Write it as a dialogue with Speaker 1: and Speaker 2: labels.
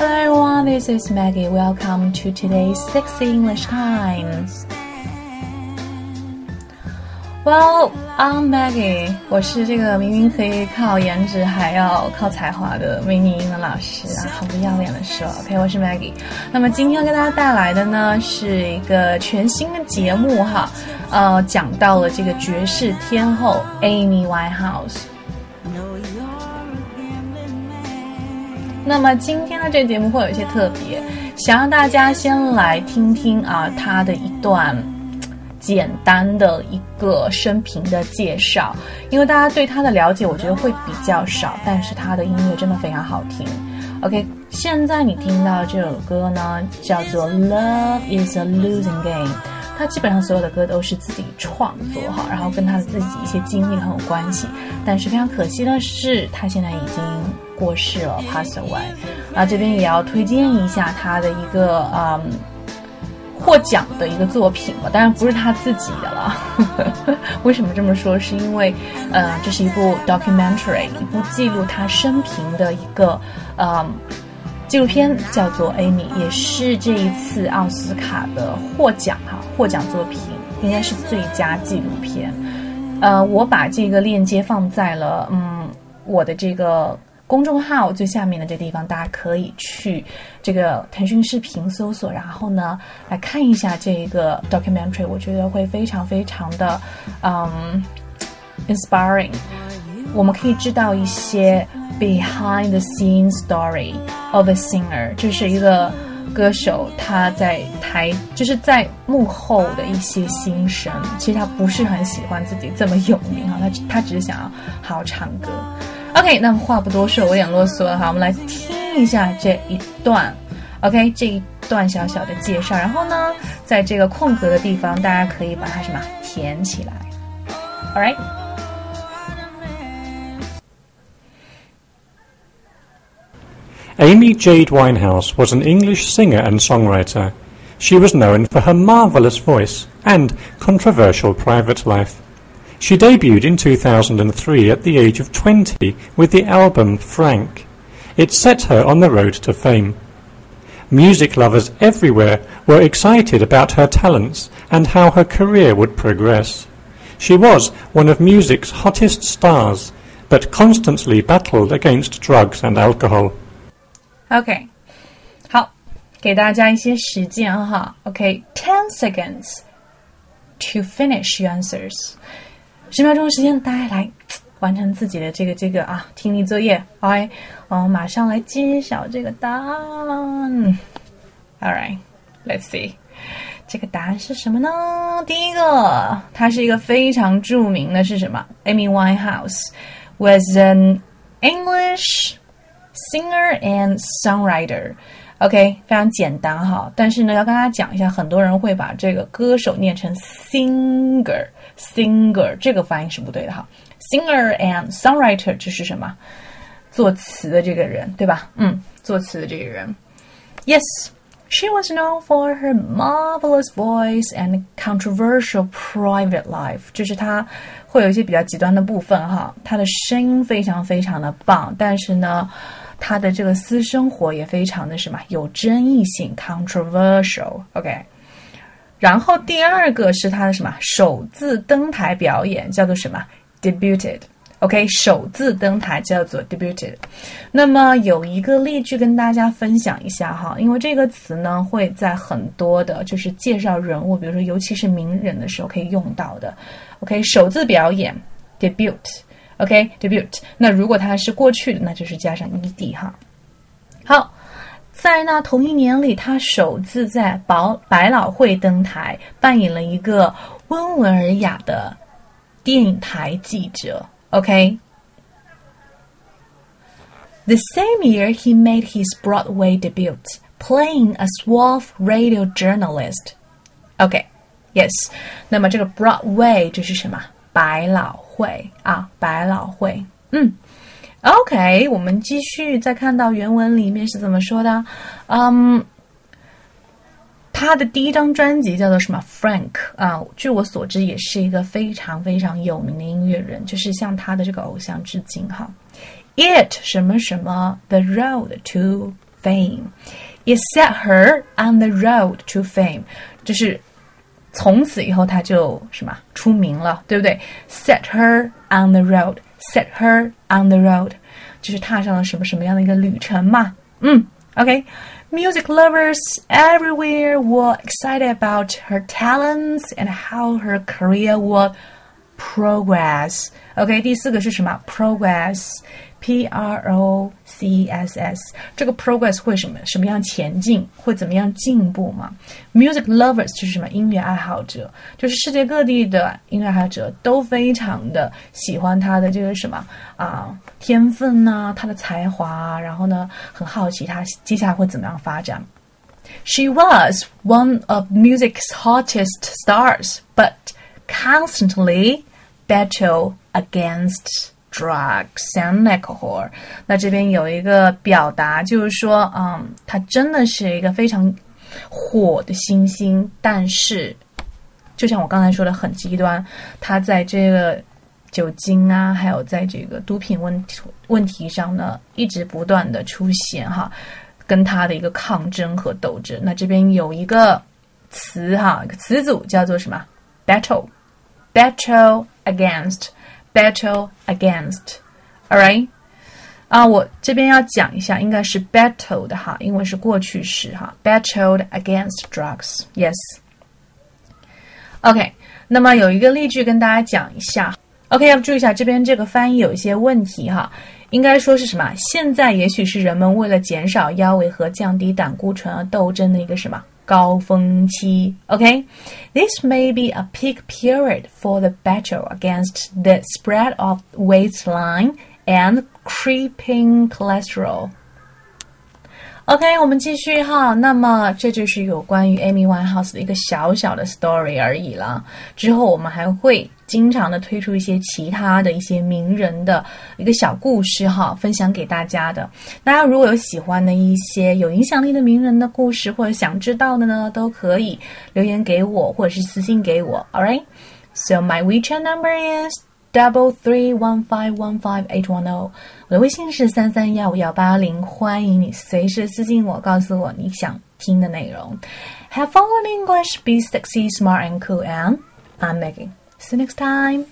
Speaker 1: Hello everyone, this is Maggie. Welcome to today's Sexy English Time. Well, I'm Maggie. 我是这个明明可以靠颜值还要靠才华的美女英文老师啊，好不要脸的说。OK，我是 Maggie。那么今天要跟大家带来的呢是一个全新的节目哈，呃，讲到了这个爵士天后 Amy Winehouse。那么今天的这个节目会有一些特别，想让大家先来听听啊，他的一段简单的一个生平的介绍，因为大家对他的了解，我觉得会比较少，但是他的音乐真的非常好听。OK，现在你听到这首歌呢，叫做《Love Is a Losing Game》，他基本上所有的歌都是自己创作哈，然后跟他的自己一些经历很有关系，但是非常可惜的是，他现在已经。过世了，pass away。啊，这边也要推荐一下他的一个嗯获奖的一个作品吧，当然不是他自己的了。为什么这么说？是因为呃，这是一部 documentary，一部记录他生平的一个呃纪录片，叫做《Amy》，也是这一次奥斯卡的获奖哈获奖作品，应该是最佳纪录片。呃，我把这个链接放在了嗯我的这个。公众号最下面的这地方，大家可以去这个腾讯视频搜索，然后呢来看一下这一个 documentary，我觉得会非常非常的嗯 inspiring。我们可以知道一些 behind the scene story of a singer，就是一个歌手他在台就是在幕后的一些心声。其实他不是很喜欢自己这么有名啊，他他只是想要好好唱歌。OK，那么话不多说，我有点啰嗦了哈，我们来听一下这一段，OK，这一段小小的介绍，然后呢，在这个空格的地方，大家可以把它什么填起来，All
Speaker 2: right。Amy Jade Winehouse was an English singer and songwriter. She was known for her marvelous voice and controversial private life. She debuted in 2003 at the age of 20 with the album Frank. It set her on the road to fame. Music lovers everywhere were excited about her talents and how her career would progress. She was one of music's hottest stars, but constantly battled against drugs and alcohol.
Speaker 1: OK，好，给大家一些时间哈。OK，ten seconds to finish your answers。 十秒钟的时间，大家来完成自己的这个这个啊听力作业。好，我们马上来揭晓这个答案。All right, let's see，这个答案是什么呢？第一个，它是一个非常著名的是什么？Amy Winehouse was an English singer and songwriter。OK，非常简单哈，但是呢，要跟大家讲一下，很多人会把这个歌手念成 singer。Singer 这个发音是不对的哈，Singer and songwriter 就是什么？作词的这个人，对吧？嗯，作词的这个人。Yes, she was known for her marvelous voice and controversial private life。就是她会有一些比较极端的部分哈，她的声音非常非常的棒，但是呢，他的这个私生活也非常的什么有争议性，controversial。OK。然后第二个是他的什么首次登台表演，叫做什么 debuted。OK，首次登台叫做 debuted。那么有一个例句跟大家分享一下哈，因为这个词呢会在很多的就是介绍人物，比如说尤其是名人的时候可以用到的。OK，首次表演 debut。OK，debut。那如果它是过去的，那就是加上 ed 哈。好。在那同一年里，他首次在百百老汇登台，扮演了一个温文尔雅的电影台记者。OK。The same year, he made his Broadway debut, playing a suave radio journalist. OK, yes. 那么这个 Broadway 这是什么？百老 会啊，百老汇。嗯。OK，我们继续再看到原文里面是怎么说的。嗯，他的第一张专辑叫做什么？Frank 啊，据我所知也是一个非常非常有名的音乐人，就是向他的这个偶像致敬哈。It 什么什么 The Road to fame. It set her on the road to fame，就是从此以后她就什么出名了，对不对？Set her on the road, set her on the road，就是踏上了什么什么样的一个旅程嘛？嗯，OK。Music lovers everywhere were excited about her talents and how her career would progress. OK，第四个是什么？Progress。 P R O C S S，这个 progress 会什么什么样前进，会怎么样进步嘛？Music lovers 就是什么音乐爱好者，就是世界各地的音乐爱好者都非常的喜欢他的这个什么啊天分呐，他的才华，然后呢很好奇他接下来会怎么样发展。She was one of music's hottest stars, but constantly battled against drugs and alcohol。那这边有一个表达，就是说，嗯，他真的是一个非常火的新星，但是就像我刚才说的，很极端。他在这个酒精啊，还有在这个毒品问题问题上呢，一直不断的出现哈，跟他的一个抗争和斗争。那这边有一个词哈，词组叫做什么？battle，battle against。Battle against, all right? 啊，我这边要讲一下，应该是 battled 哈，因为是过去式哈，battled against drugs，yes。OK，那么有一个例句跟大家讲一下，OK，要注意一下这边这个翻译有一些问题哈，应该说是什么？现在也许是人们为了减少腰围和降低胆固醇而斗争的一个什么？高峰期，OK。This may be a peak period for the battle against the spread of waistline and creeping cholesterol. OK，我们继续哈。那么这就是有关于 Amy Winehouse 的一个小小的 story 而已了。之后我们还会 经常的推出一些其他的一些名人的一个小故事哈，分享给大家的。大家如果有喜欢的一些有影响力的名人的故事，或者想知道的呢，都可以留言给我，或者是私信给我。All right，so my WeChat number is double three one five one five eight one zero。我的微信是三三幺五幺八零，欢迎你随时私信我，告诉我你想听的内容。Have fun in English, be sexy, smart and cool, and I'm Maggie. See you next time.